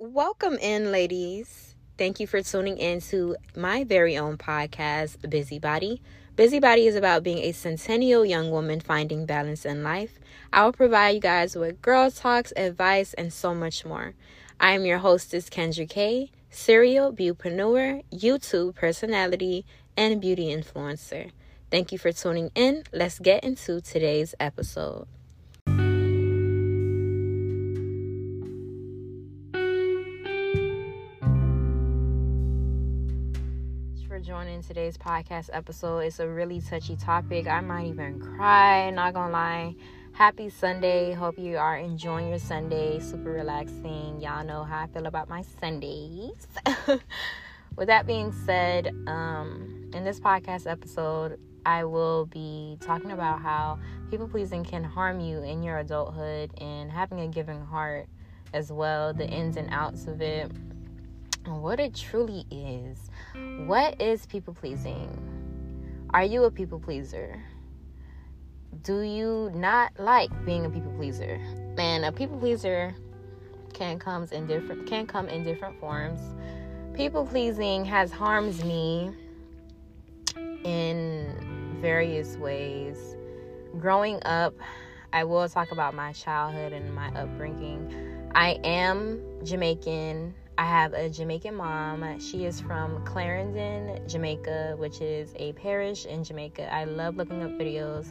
Welcome in, ladies. Thank you for tuning in to my very own podcast, Busy Body. Busybody is about being a centennial young woman finding balance in life. I will provide you guys with girl talks, advice, and so much more. I am your hostess, Kendra K, serial beautypreneur, YouTube personality, and beauty influencer. Thank you for tuning in. Let's get into today's episode. Today's podcast episode. It's a really touchy topic. I might even cry, not gonna lie. Happy Sunday. Hope you are enjoying your Sunday. Super relaxing. Y'all know how I feel about my Sundays. With that being said, um, in this podcast episode, I will be talking about how people pleasing can harm you in your adulthood and having a giving heart as well, the ins and outs of it, and what it truly is. What is people pleasing? Are you a people pleaser? Do you not like being a people pleaser? Man, a people pleaser can comes in different can come in different forms. People pleasing has harmed me in various ways. Growing up, I will talk about my childhood and my upbringing. I am Jamaican. I have a Jamaican mom. She is from Clarendon, Jamaica, which is a parish in Jamaica. I love looking up videos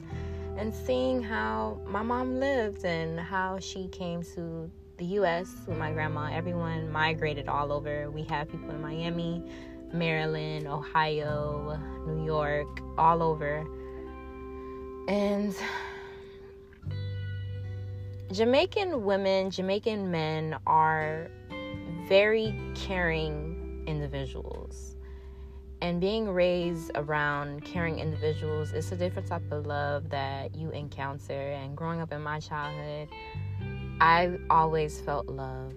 and seeing how my mom lived and how she came to the US with my grandma. Everyone migrated all over. We have people in Miami, Maryland, Ohio, New York, all over. And Jamaican women, Jamaican men are very caring individuals. And being raised around caring individuals is a different type of love that you encounter. And growing up in my childhood, I always felt loved.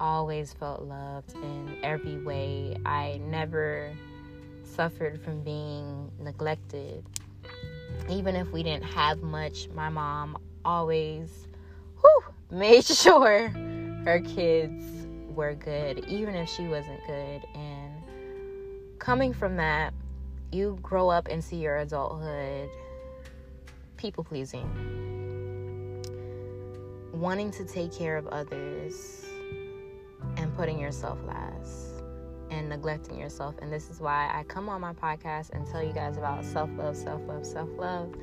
Always felt loved in every way. I never suffered from being neglected. Even if we didn't have much, my mom always whew, made sure her kids were good, even if she wasn't good. And coming from that, you grow up and see your adulthood people pleasing, wanting to take care of others, and putting yourself last, and neglecting yourself. And this is why I come on my podcast and tell you guys about self love, self love, self love.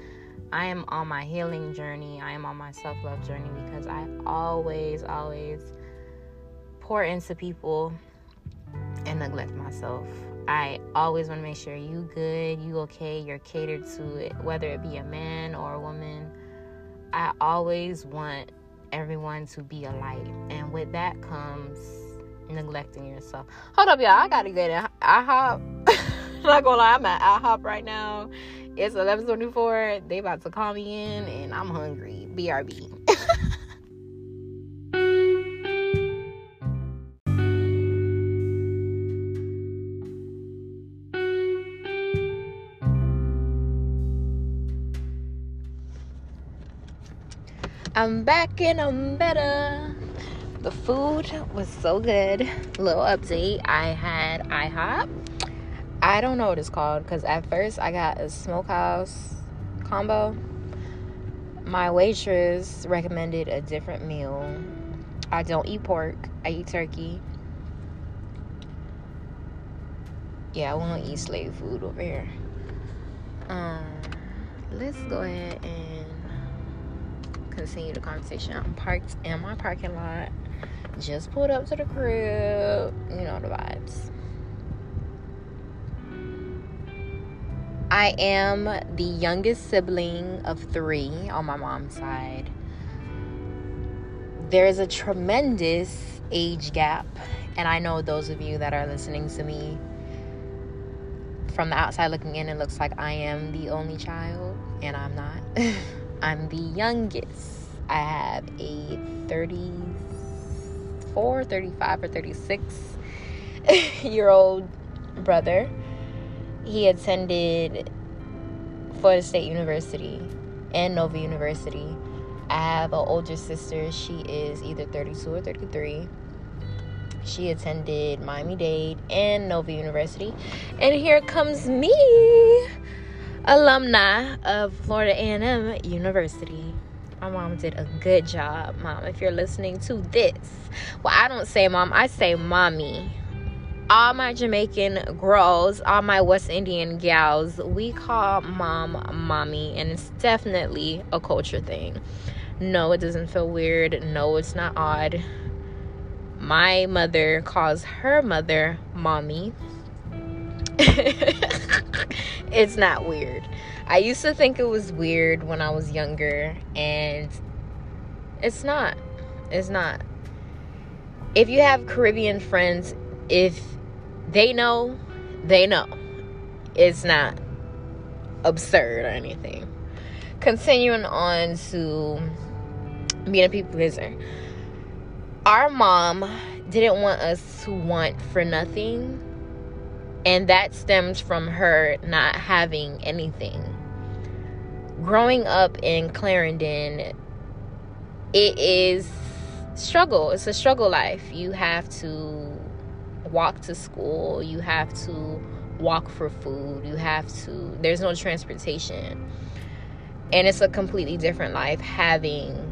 I am on my healing journey. I am on my self love journey because I always, always pour into people and neglect myself. I always want to make sure you good, you okay, you're catered to it, whether it be a man or a woman. I always want everyone to be a light, and with that comes neglecting yourself. Hold up, y'all. I gotta get it. IHOP. Not gonna lie, I'm at IHOP right now. It's 11:24. They about to call me in, and I'm hungry. BRB. I'm back and I'm better. The food was so good. Little update I had IHOP. I don't know what it's called because at first I got a smokehouse combo. My waitress recommended a different meal. I don't eat pork, I eat turkey. Yeah, I won't eat slave food over here. Um, let's go ahead and continue the conversation. I'm parked in my parking lot. Just pulled up to the crib. You know the vibes. I am the youngest sibling of three on my mom's side. There's a tremendous age gap, and I know those of you that are listening to me from the outside looking in, it looks like I am the only child, and I'm not. I'm the youngest. I have a 34, 35, or 36 year old brother. He attended Florida State University and Nova University. I have an older sister. She is either 32 or 33. She attended Miami Dade and Nova University. And here comes me, alumni of Florida A&M University. My mom did a good job, mom. If you're listening to this, well, I don't say mom, I say mommy. All my Jamaican girls, all my West Indian gals, we call mom mommy, and it's definitely a culture thing. No, it doesn't feel weird. No, it's not odd. My mother calls her mother mommy. it's not weird. I used to think it was weird when I was younger, and it's not. It's not. If you have Caribbean friends, if they know, they know. It's not absurd or anything. Continuing on to being a people pleaser. Our mom didn't want us to want for nothing, and that stems from her not having anything. Growing up in Clarendon, it is struggle. It's a struggle life. You have to walk to school, you have to walk for food, you have to there's no transportation. And it's a completely different life having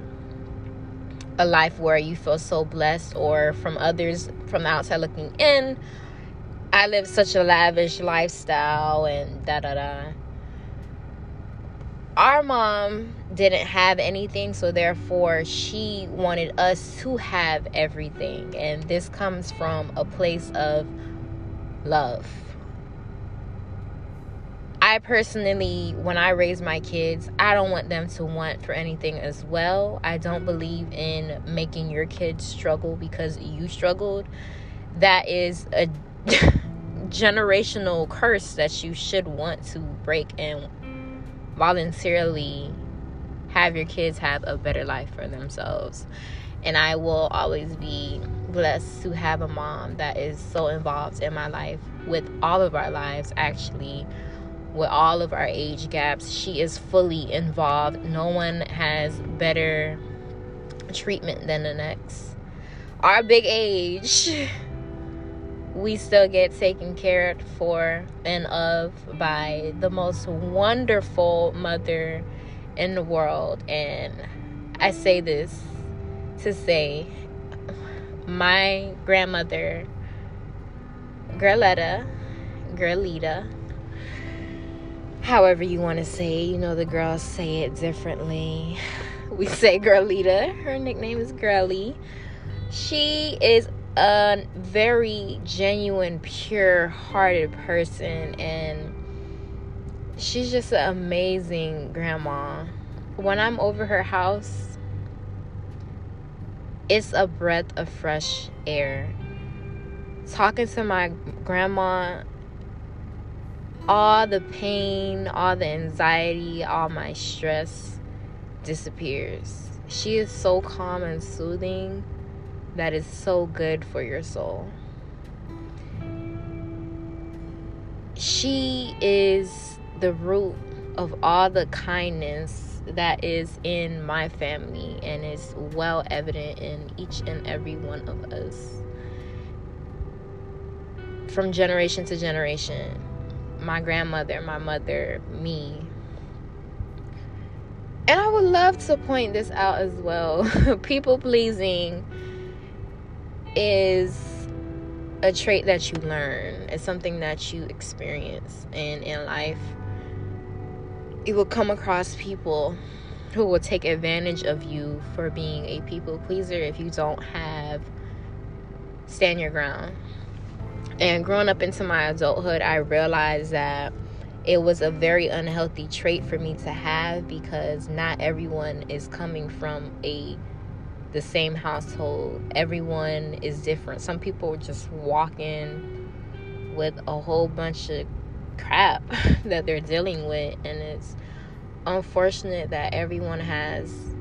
a life where you feel so blessed or from others from the outside looking in i live such a lavish lifestyle and da da da our mom didn't have anything so therefore she wanted us to have everything and this comes from a place of love I personally, when I raise my kids, I don't want them to want for anything as well. I don't believe in making your kids struggle because you struggled. That is a generational curse that you should want to break and voluntarily have your kids have a better life for themselves. And I will always be blessed to have a mom that is so involved in my life with all of our lives actually with all of our age gaps. She is fully involved. No one has better treatment than the next. Our big age, we still get taken care for and of by the most wonderful mother in the world. And I say this to say my grandmother, Girletta, Girlita, however you want to say it. You know, the girls say it differently. We say Girlita. Her nickname is Girly. She is a very genuine, pure hearted person, and she's just an amazing grandma. When I'm over her house, it's a breath of fresh air. Talking to my grandma all the pain, all the anxiety, all my stress disappears. She is so calm and soothing that is so good for your soul. She is the root of all the kindness that is in my family and is well evident in each and every one of us from generation to generation my grandmother, my mother, me. And I would love to point this out as well. People pleasing is a trait that you learn, it's something that you experience. And in life, you will come across people who will take advantage of you for being a people pleaser if you don't have stand your ground and growing up into my adulthood, I realized that it was a very unhealthy trait for me to have because not everyone is coming from a the same household. Everyone is different. Some people just walk in with a whole bunch of crap that they're dealing with and it's unfortunate that everyone has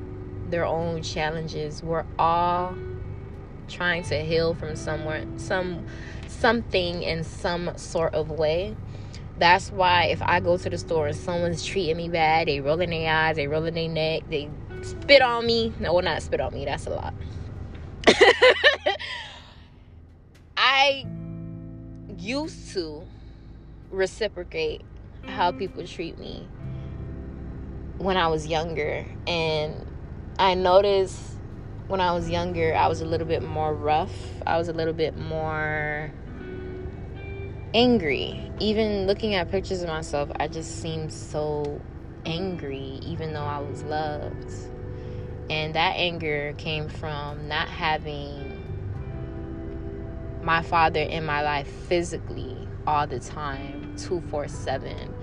their own challenges. We're all trying to heal from somewhere some something in some sort of way. That's why if I go to the store and someone's treating me bad, they rolling their eyes, they rolling their neck, they spit on me. No, well, not spit on me. That's a lot. I used to reciprocate how people treat me when I was younger. And I noticed when I was younger, I was a little bit more rough. I was a little bit more angry. Even looking at pictures of myself, I just seemed so angry, even though I was loved. And that anger came from not having my father in my life physically all the time, 247.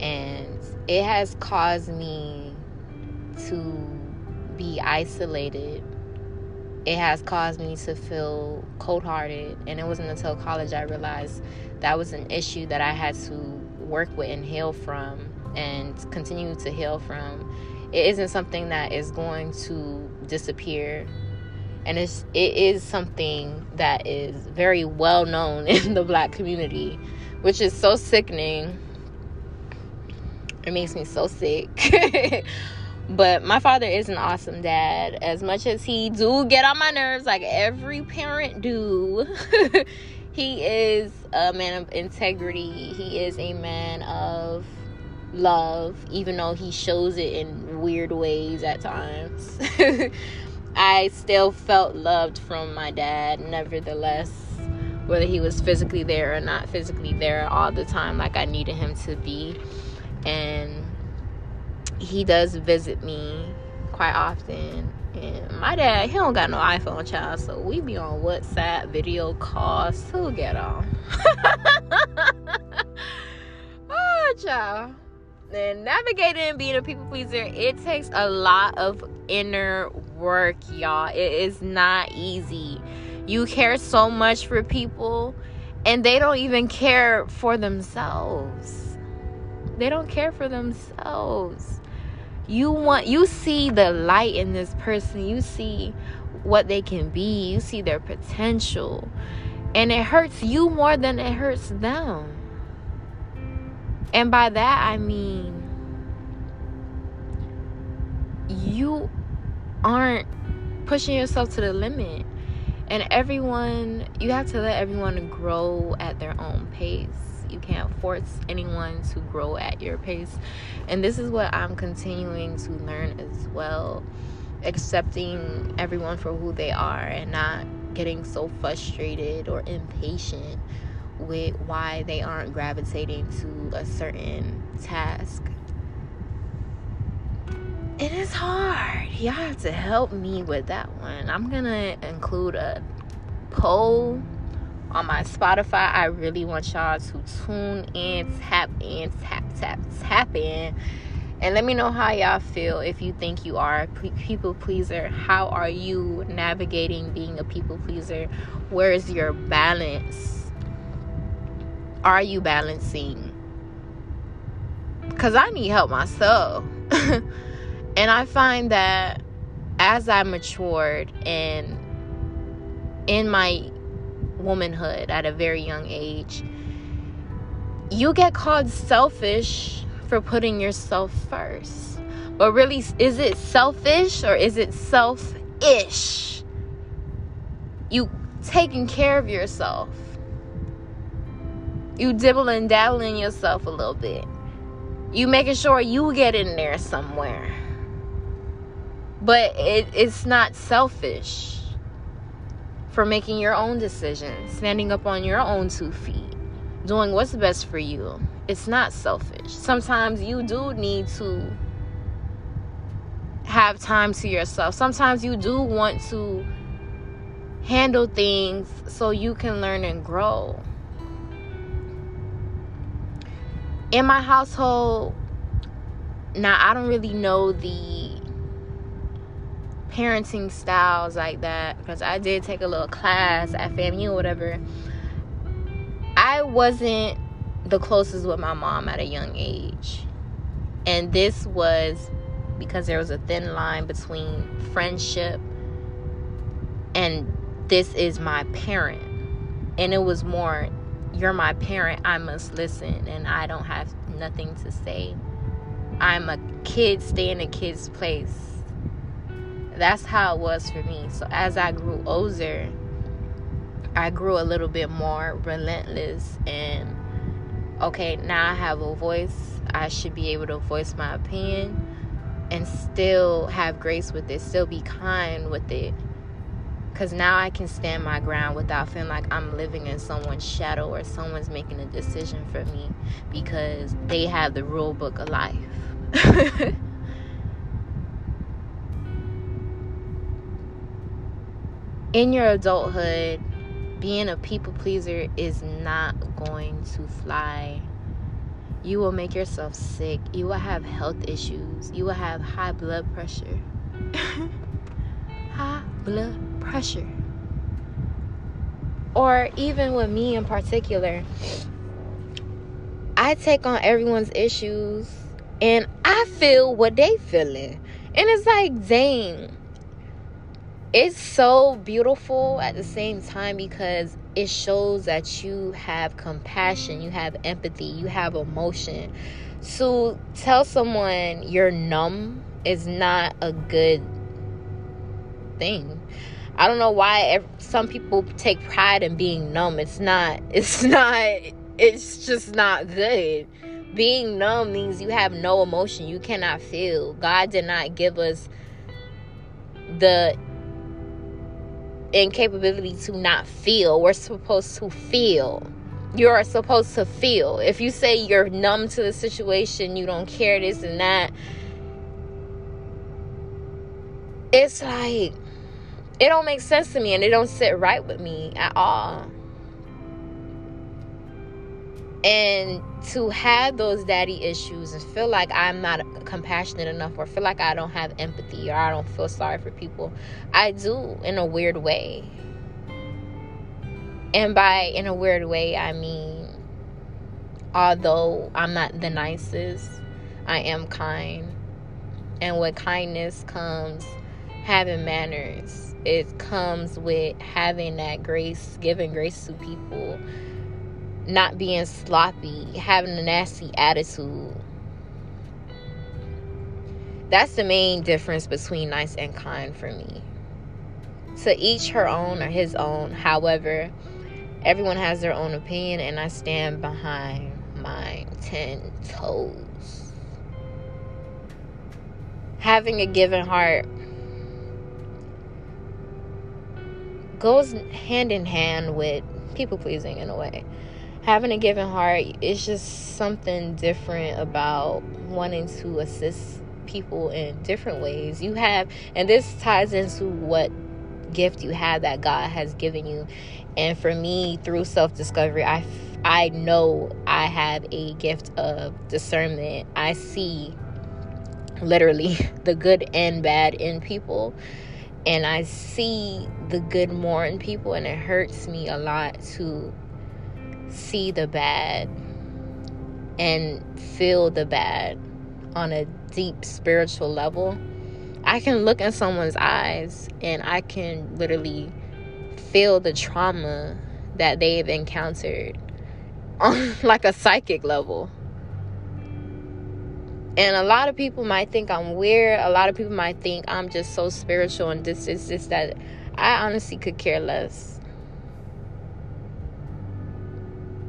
And it has caused me to be isolated. It has caused me to feel cold hearted. And it wasn't until college I realized that was an issue that I had to work with and heal from and continue to heal from. It isn't something that is going to disappear. And it's it is something that is very well known in the black community which is so sickening. It makes me so sick. But my father is an awesome dad. As much as he do get on my nerves like every parent do he is a man of integrity. He is a man of love even though he shows it in weird ways at times I still felt loved from my dad, nevertheless, whether he was physically there or not physically there all the time, like I needed him to be. And he does visit me quite often. And my dad, he don't got no iPhone, child, so we be on WhatsApp, video calls, to get on. oh, child and navigating and being a people pleaser it takes a lot of inner work y'all. It is not easy. You care so much for people and they don't even care for themselves. They don't care for themselves. You want you see the light in this person. You see what they can be. You see their potential. And it hurts you more than it hurts them and by that, I mean, you aren't pushing yourself to the limit. And everyone, you have to let everyone grow at their own pace. You can't force anyone to grow at your pace. And this is what I'm continuing to learn as well. Accepting everyone for who they are and not getting so frustrated or impatient with why they aren't gravitating to a certain task. It is hard. Y'all have to help me with that one. I'm gonna include a poll on my Spotify. I really want y'all to tune in, tap in, tap, tap, tap in. And let me know how y'all feel if you think you are a people pleaser. How are you navigating being a people pleaser? Where is your balance? Are you balancing? Because I need help myself. and I find that as I matured and in my womanhood at a very young age, you get called selfish for putting yourself first. But really, is it selfish or is it selfish? You taking care of yourself you dibble and dabble in yourself a little bit. You making sure you get in there somewhere. But it, it's not selfish for making your own decisions, standing up on your own two feet, doing what's best for you. It's not selfish. Sometimes you do need to have time to yourself. Sometimes you do want to handle things so you can learn and grow. In my household, now I don't really know the parenting styles like that because I did take a little class at FAMU or whatever. I wasn't the closest with my mom at a young age. And this was because there was a thin line between friendship and this is my parent. And it was more you're my parent, I must listen, and I don't have nothing to say. I'm a kid, stay in a kid's place. That's how it was for me. So as I grew older, I grew a little bit more relentless and okay, now I have a voice. I should be able to voice my opinion and still have grace with it, still be kind with it. Because now I can stand my ground without feeling like I'm living in someone's shadow or someone's making a decision for me because they have the rule book of life. in your adulthood, being a people pleaser is not going to fly. You will make yourself sick. You will have health issues. You will have high blood pressure. high blood pressure. Or even with me in particular, I take on everyone's issues and I feel what they feeling. And it's like, dang, it's so beautiful at the same time because it shows that you have compassion, you have empathy, you have emotion. So tell someone you're numb is not a good thing. I don't know why some people take pride in being numb. It's not. It's not. It's just not good. Being numb means you have no emotion. You cannot feel. God did not give us the incapability to not feel. We're supposed to feel. You're supposed to feel. If you say you're numb to the situation, you don't care this and that, it's like it don't make sense to me and it don't sit right with me at all. And to have those daddy issues and feel like I'm not compassionate enough or feel like I don't have empathy or I don't feel sorry for people, I do in a weird way. And by in a weird way, I mean, although I'm not the nicest, I am kind. And with kindness comes having manners, it comes with having that grace, giving grace to people not being sloppy, having a nasty attitude. That's the main difference between nice and kind for me. To each her own or his own. However, everyone has their own opinion, and I stand behind mine 10 toes. Having a given heart goes hand in hand with people pleasing in a way having a given heart is just something different about wanting to assist people in different ways. You have, and this ties into what gift you have that God has given you. And for me, through self discovery, I I know I have a gift of discernment. I see literally the good and bad in people. And I see the good more in people, and it hurts me a lot to see the bad and feel the bad on a deep spiritual level, I can look in someone's eyes and I can literally feel the trauma that they've encountered on like a psychic level. And a lot of people might think I'm weird. A lot of people might think I'm just so spiritual and this is just that I honestly could care less.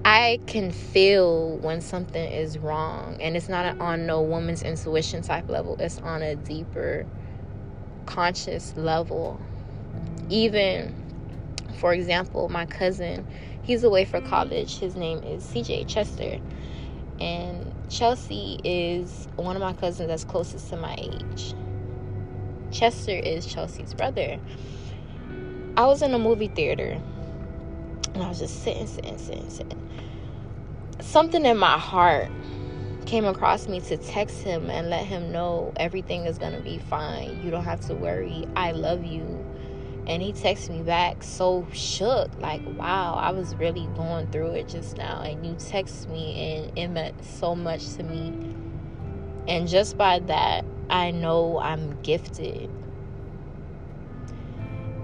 I can feel when something is wrong, and it's not on no woman's intuition type level, it's on a deeper conscious level. Even, for example, my cousin, he's away for college. His name is CJ Chester, and Chelsea is one of my cousins that's closest to my age. Chester is Chelsea's brother. I was in a movie theater and I was just sitting, sitting, sitting, sitting. Something in my heart came across me to text him and let him know everything is going to be fine. You don't have to worry. I love you. And he texted me back so shook, like, wow, I was really going through it just now. And you text me, and it meant so much to me. And just by that, I know I'm gifted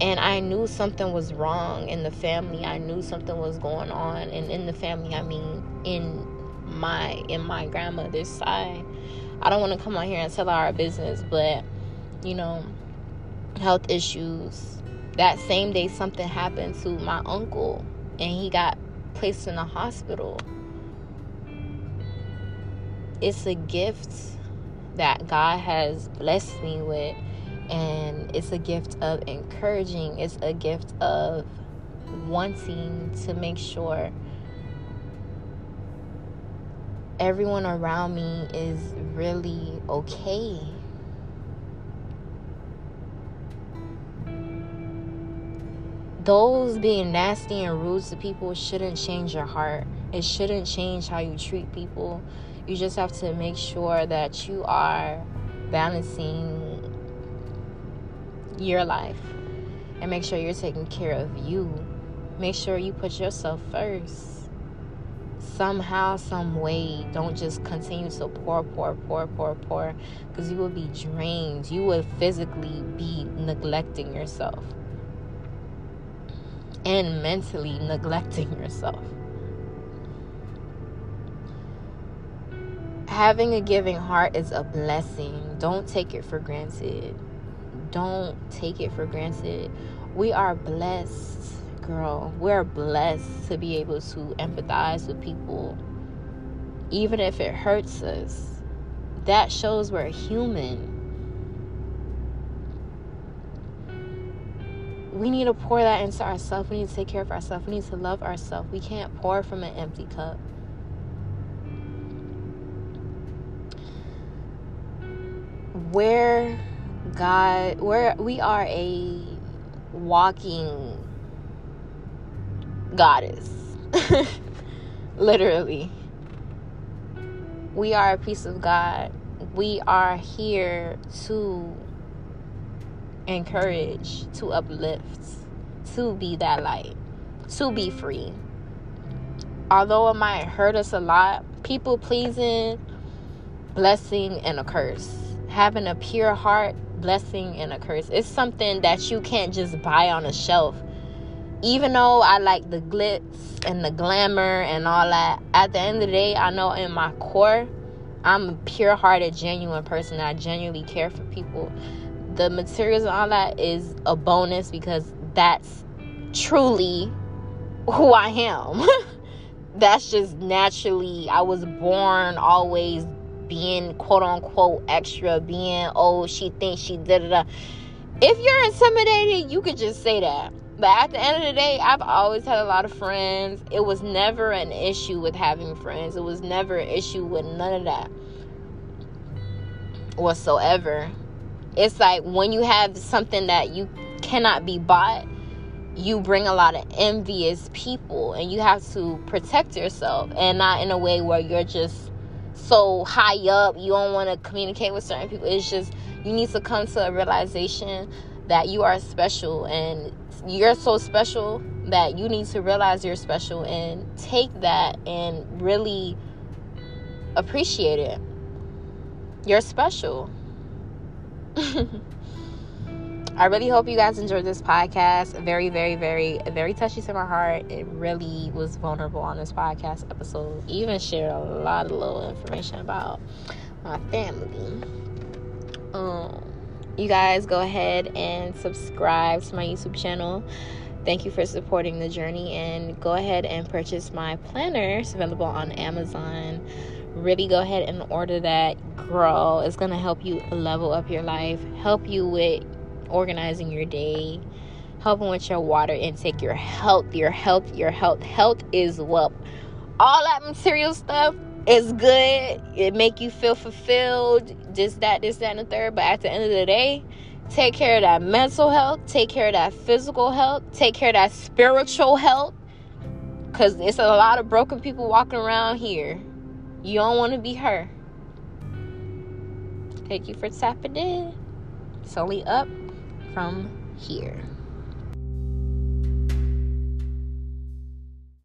and I knew something was wrong in the family. I knew something was going on, and in the family, I mean in my in my grandmother's side. I don't want to come on here and tell our business, but you know, health issues, that same day something happened to my uncle and he got placed in a hospital. It's a gift that god has blessed me with and it's a gift of encouraging. It's a gift of wanting to make sure everyone around me is really okay those being nasty and rude to people shouldn't change your heart. It shouldn't change how you treat people. You just have to make sure that you are balancing your life and make sure you're taking care of you. Make sure you put yourself first. Somehow, some way, don't just continue to pour, pour, pour, pour, pour, because you will be drained. You will physically be neglecting yourself and mentally neglecting yourself. Having a giving heart is a blessing. Don't take it for granted. Don't take it for granted. We are blessed, girl. We're blessed to be able to empathize with people, even if it hurts us. That shows we're human we need to pour that into ourselves. We need to take care of ourselves. We need to love ourselves. We can't pour from an empty cup. Where God, where we are a walking goddess, literally. We are a piece of God. We are here to encourage, to uplift, to be that light, to be free. Although it might hurt us a lot, people pleasing, blessing, and a curse. Having a pure heart, blessing, and a curse. It's something that you can't just buy on a shelf. Even though I like the glitz and the glamour and all that, at the end of the day, I know in my core, I'm a pure hearted, genuine person. I genuinely care for people the materials and all that is a bonus because that's truly who I am. that's just naturally, I was born always being quote unquote extra, being, oh, she thinks she did it. If you're intimidated, you could just say that. But at the end of the day, I've always had a lot of friends. It was never an issue with having friends, it was never an issue with none of that whatsoever it's like when you have something that you cannot be bought you bring a lot of envious people and you have to protect yourself and not in a way where you're just so high up you don't want to communicate with certain people. It's just you need to come to a realization that you are special and you're so special that you need to realize you're special and take that and really appreciate it. You're special I really hope you guys enjoyed this podcast. Very, very, very, very touchy to my heart. It really was vulnerable on this podcast episode. Even shared a lot of little information about my family. Um, you guys go ahead and subscribe to my YouTube channel. Thank you for supporting the journey and go ahead and purchase my planner. It's available on Amazon really go ahead and order that. Girl it's going to help you level up your life help you with organizing your day helping with your water intake your health your health your health. Health is what all that material stuff is good. It make you feel fulfilled just that this that and the third. But at the end of the day take care of that mental health take care of that physical health take care of that spiritual health. Because it's a lot of broken people walking around here you don't want to be her. Thank you for tapping in. It's only up from here.